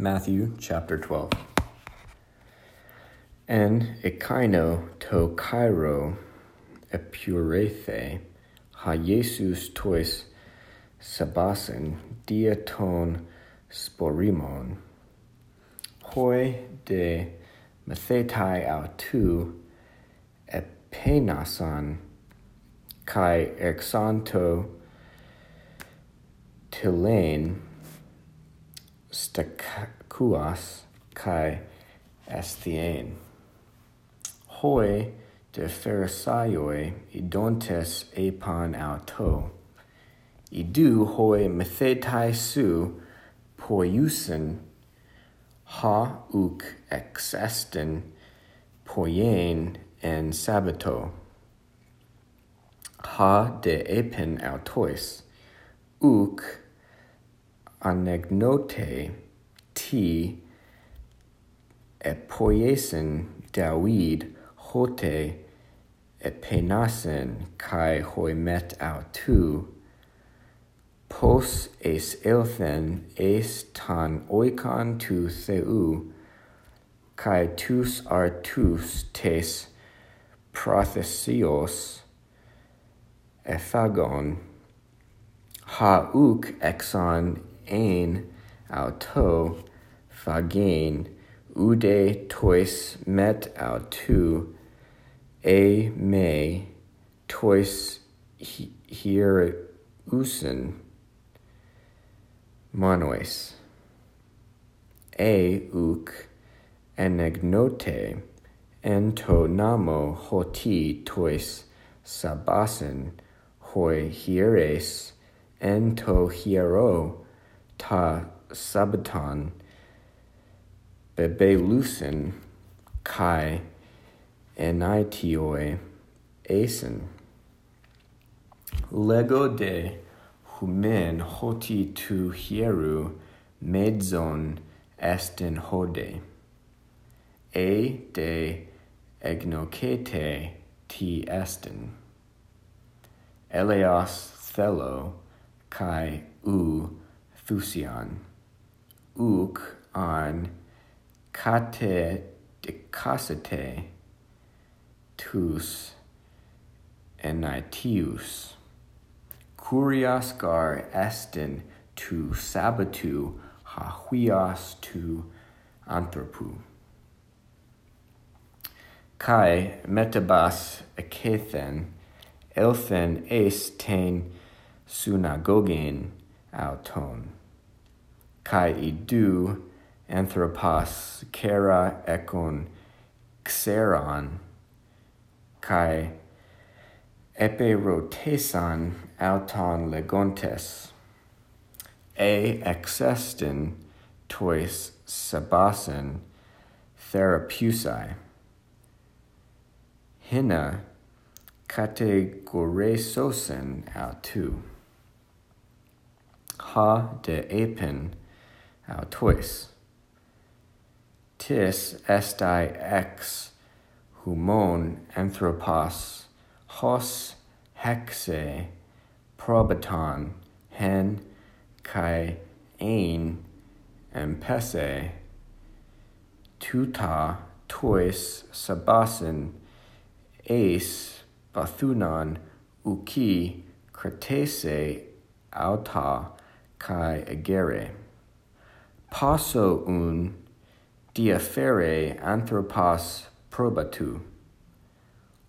Matthew chapter 12. En ekaino to Cairo epurethe ha Jesus tois sabasin dia ton sporimon hoi de methetai autu epenasan kai exanto tilain Stacuas kai Astien. Hoi de Pharisaioi idontes epon auto. Idu hoi methetai su poiusen ha uk exesten poien en sabato. Ha de epen autois, uk anegnote ti epoiesen David hote epenasen kai hoimet autou pos es elthen es tan oikon tu theu kai tus artus tes prothesios ephagon. Ha uk exon ein auto phagein ude tois met autu e me tois hier usen monois e uk enegnote ento namo hoti tois sabasen hoi hieres ento hiero ta sabaton lucen kai enitioi asen lego de humen hoti tu hieru medzon estin hode. E de egnocete ti estin eleos thelo kai u fusion. Uk an kate dicasite tus enitius curias gar estin tu sabatu hahuias tu anthropu. Kai metabas ekethen elthen es ten synagogen auton kai idu anthropos kera ekon xeron kai eperotesan auton legontes. A exestin tois sabasin therapeusai hina categoresosin autu ha de apin autois. Tis estai ex humon anthropos hos hexe probaton hen kai ein empese tuta tois sabasin eis bathunan uki cretese auta kai agere passo un diaferre anthropos probatu.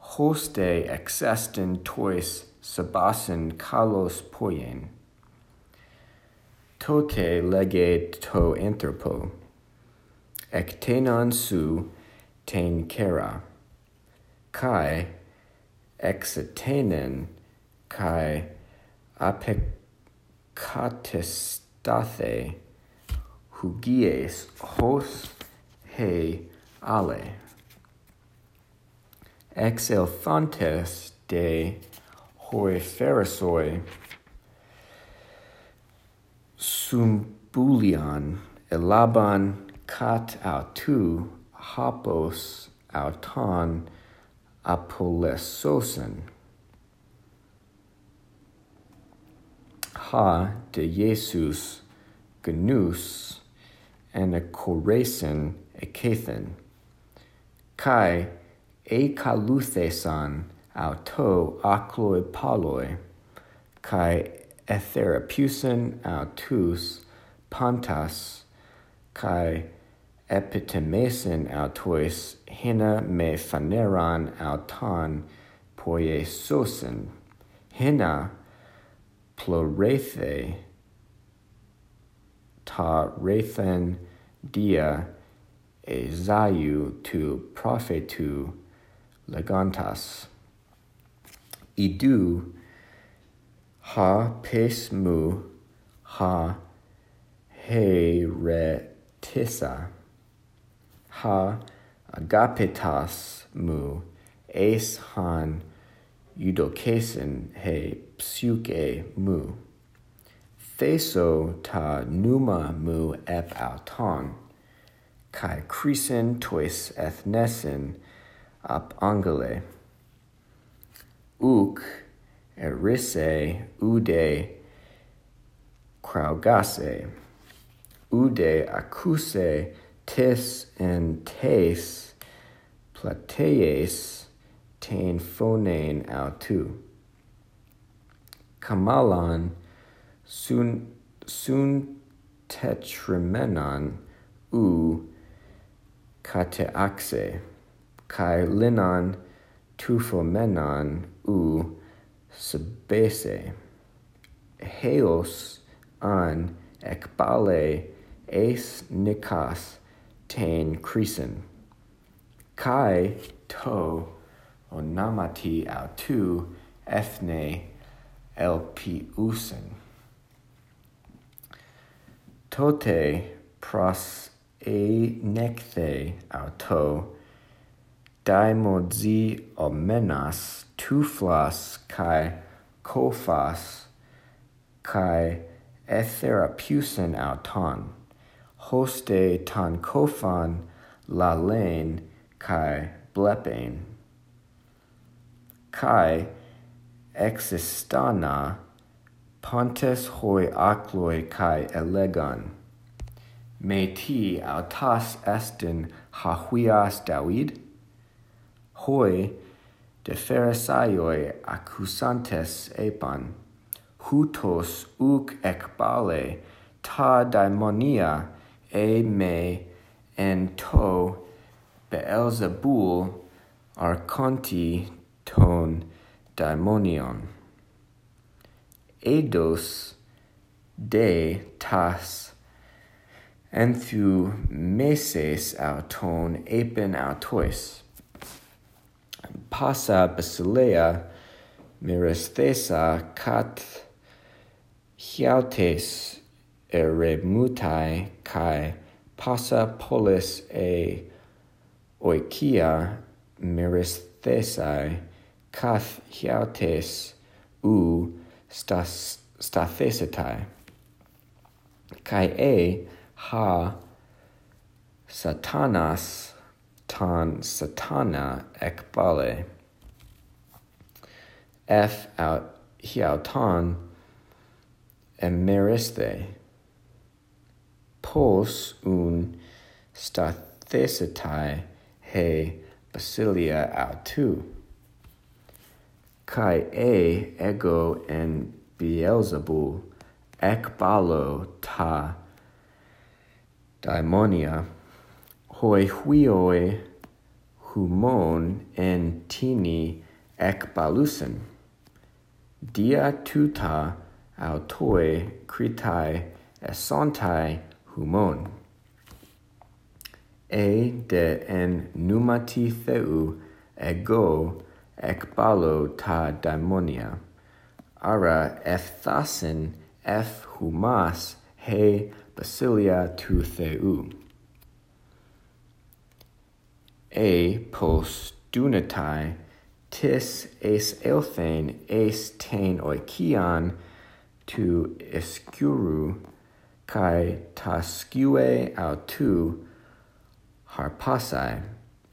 Hoste exestin tois sabasin kalos poien. Tote lege to anthropo. Ectenon su ten kera. Kai exetenen kai apekatestathei hugies hos he ale. Ex fontes de horiferosoi sumbulian elaban cat autu hapos auton apolesosen. Ha de Jesus genus and a choresin ekathin. Kai e kaluthesan auto akloi paloi, kai etherapusin autus pantas, kai epitemesen autois hina me phaneron auton poiesosin, hina plorethe ta Raphan dia Ezayu to prophetu legantas. Idu ha pesmu ha heretissa ha agapitas mu es han eudokasin he psuke mu. theso ta numa mu ep auton, kai crisen tois ethnesin ap angele. uk erise ude kraugase, ude acuse tis en tes platees ten phonein autu. Kamalan sun sun tetrimenon u kateaxe kai linon tufomenon u sebese. Heos an ekbale es nikas ten krisen kai to onamati autu ethne elpiusen tote pros e necthe auto. Daimodzi omenas tuflas kai kofas kai etherapusen auton. Hoste tan kofan la lane kai blepain kai existana Pontes hoi acloi kai elegan. Me ti autas estin hahuias David? Hoi de pharisaioi accusantes epan, hutos uc ecbale ta daimonia e me en to Beelzebul arconti ton daimonion eidos de tas. Enthu meses auton epen autois passa basilea merestesa cat hiautes eremutai kai passa polis e oikia merestesai cath hiautes u stas stathesetai kai e ha satanas tan satana ekbale f out hiautan emeriste. Pos un stathesetai he basilia autu kai e ego en Beelzebul ekbalo ta daimonia hoi huioi humon en tini ekbalusen dia tuta autoi kritai esontai humon. E de en numati theu ego ekbalo ta daimonia. Ara ephthasin ef humas he basilia tu theu. E post dunatai tis es elthen es ten oikian tu escuru kai tascue autu harpasai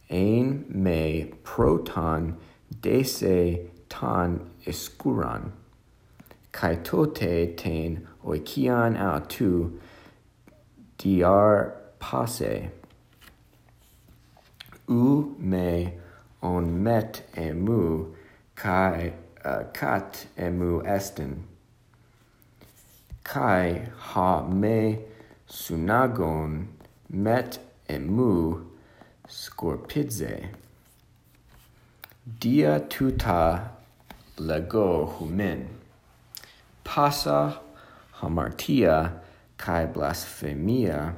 ein me proton dese tan escuran, kai tote ten oikian autu diar passe. U me on met emu, kai uh, cat emu esten kai ha me sunagon met emu scorpidze. Dia tuta lego humin. Passa hamartia kai blasphemia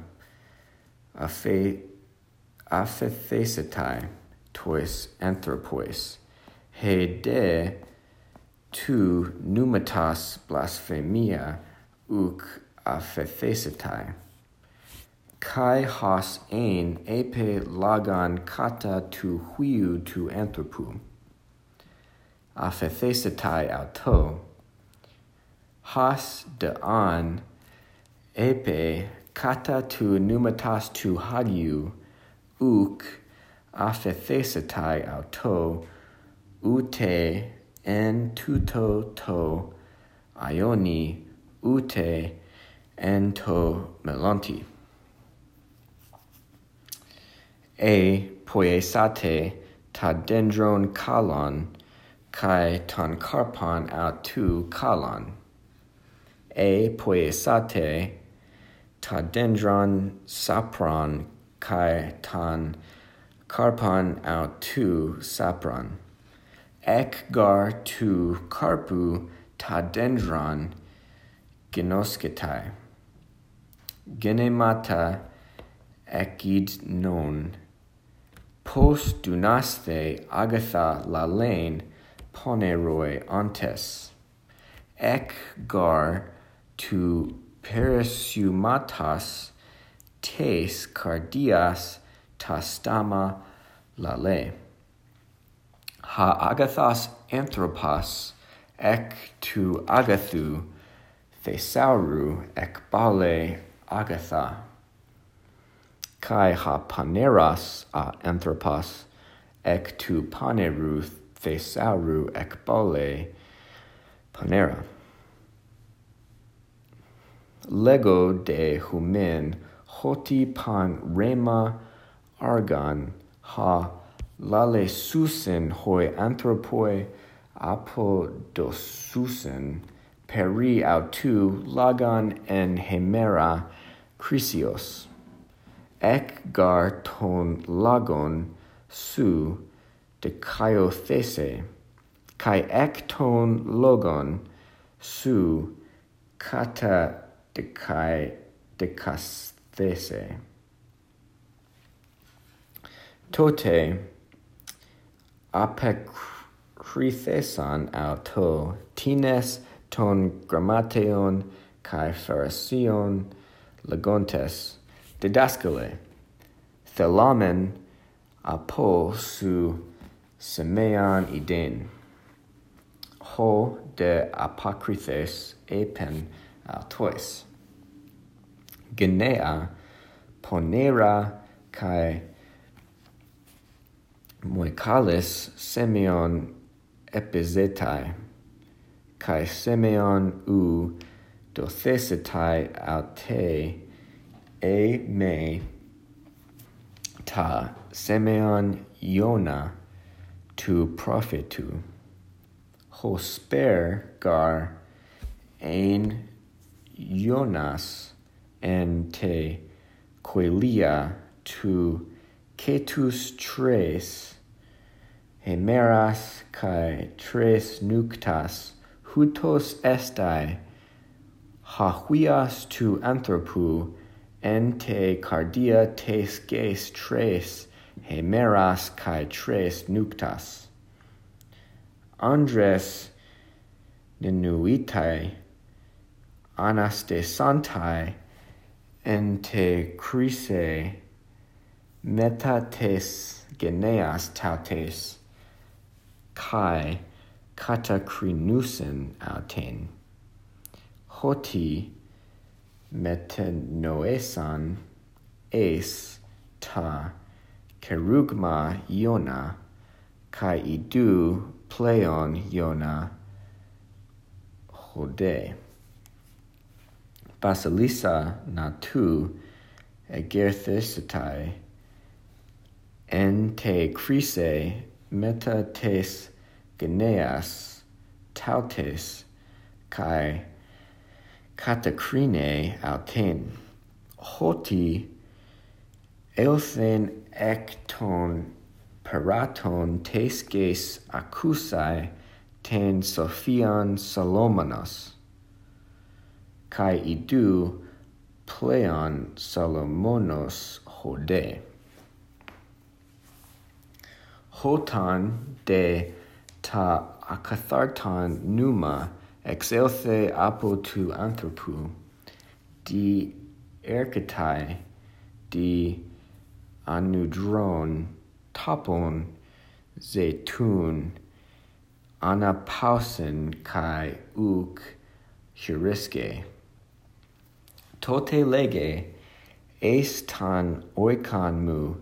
afe afethesetai tois anthropois. He de tu numitas blasphemia uk afethesetai. Kai has ein epe lagan kata tu huiu tu anthropu. Aphethesitai auto has de an epe kata tu numatas tu hagiu uk aphethesetai auto ute en tuto to. Ioni ute en to melonti e poiesate ta dendron kalon kai ton carpon aut tu kalon. E poiesate ta dendron sapron kai ton carpon aut tu sapron. Ek gar tu carpu ta dendron genoscetai genemata ekid non post dunaste agatha la lane poneroi antes. Ek gar tu perisumatas tes cardias tastama lale. Ha agathos anthropos ek tu agathu thesauru ek bale agatha kai ha paneras a anthropos ek tu paneru thesauru ek bole panera. Lego de humin hoti pan rema argon ha lale susen hoi anthropoi apodosusen peri autu lagan en hemera crisios ecgar ton lagon su de Caiofese, cae ecton logon su cata de cae de casthese. Tote apecrithesan auto tines ton grammateon cae pharision legontes didaskale. Thelamen apo su semean iden. Ho de apakrithes epen autois. Genea ponera kai moikalis semeon epizetai kai semeon u dothesetai aute e me ta semeon iona tu prophetu hosper gar ein ionas en te quelia tu cetus tres hemeras cae tres nuctas hutos estai hahuias tu anthropu entecardia tes ges tres hemeras kai tres nuctas. Andres denuitai en te crise metates geneas tautes kai katacrinusen auten. Hoti metanoesan es ta kerugma iona kai idu pleon iona hode. Basilisa natu egerthesetai en te crise meta tes geneas tautes kai katakrine auten hoti elsen ecton peraton tesges accusai ten sophian salomonas. Kai idu pleon salomonos hode. Hotan de ta akatharton numa exelthe apo tu anthropu di erketai di anudron topon zetun anapausen kai uk hiriske tote lege eistan oikon mu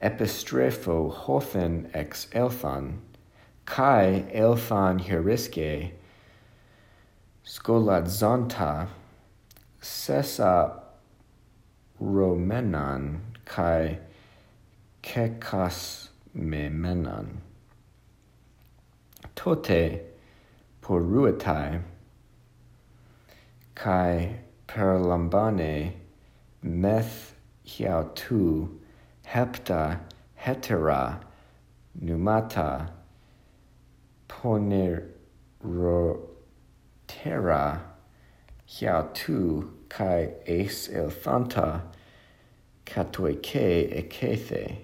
epistrepho hothen ex kai elthon hiriske scholazonta sesa romenan kai kekas memenan tote poruetai kai perlambane meth hiautu hepta hetera numata poner terra hia tu kai eis elphanta katoike ekethe.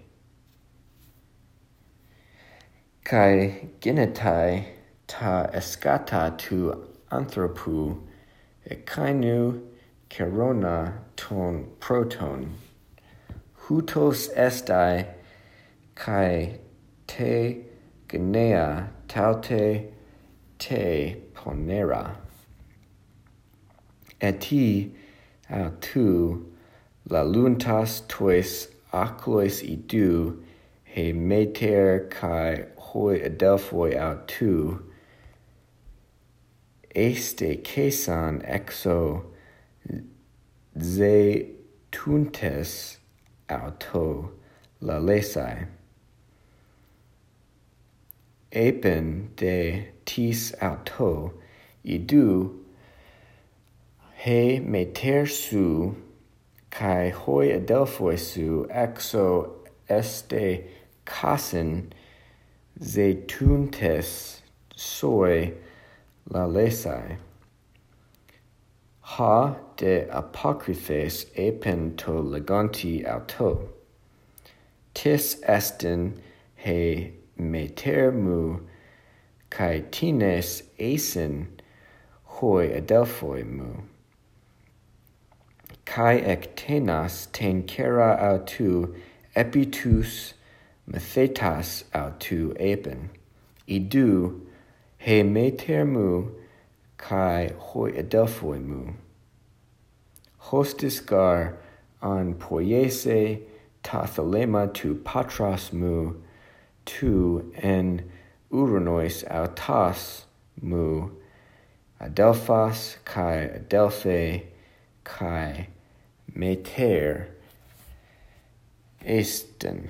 Kai genetai ta eskata tu anthropu ekainu kerona ton proton. Hutos estai kai te genea taute te ponera et ti uh, tu la luntas tois aclois idu he meter kai hoi adelphoi out tu. Este kesan exo ze tuntes auto la lesai. Epen de tis auto idu he meter su kai hoi adelphoi su exo este casin zetuntes soi la lesai. Ha de apocryphes epen to leganti auto tis estin he meter mu kai tines asin hoi adelphoi mu kai ektenas ten kera autu epitus methetas autu apen idu he metermu kai hoi adelphoi mu hostis gar an poiese tathalema tu patras mu tu en uranois autas mu adelphas kai adelphe kai meter esten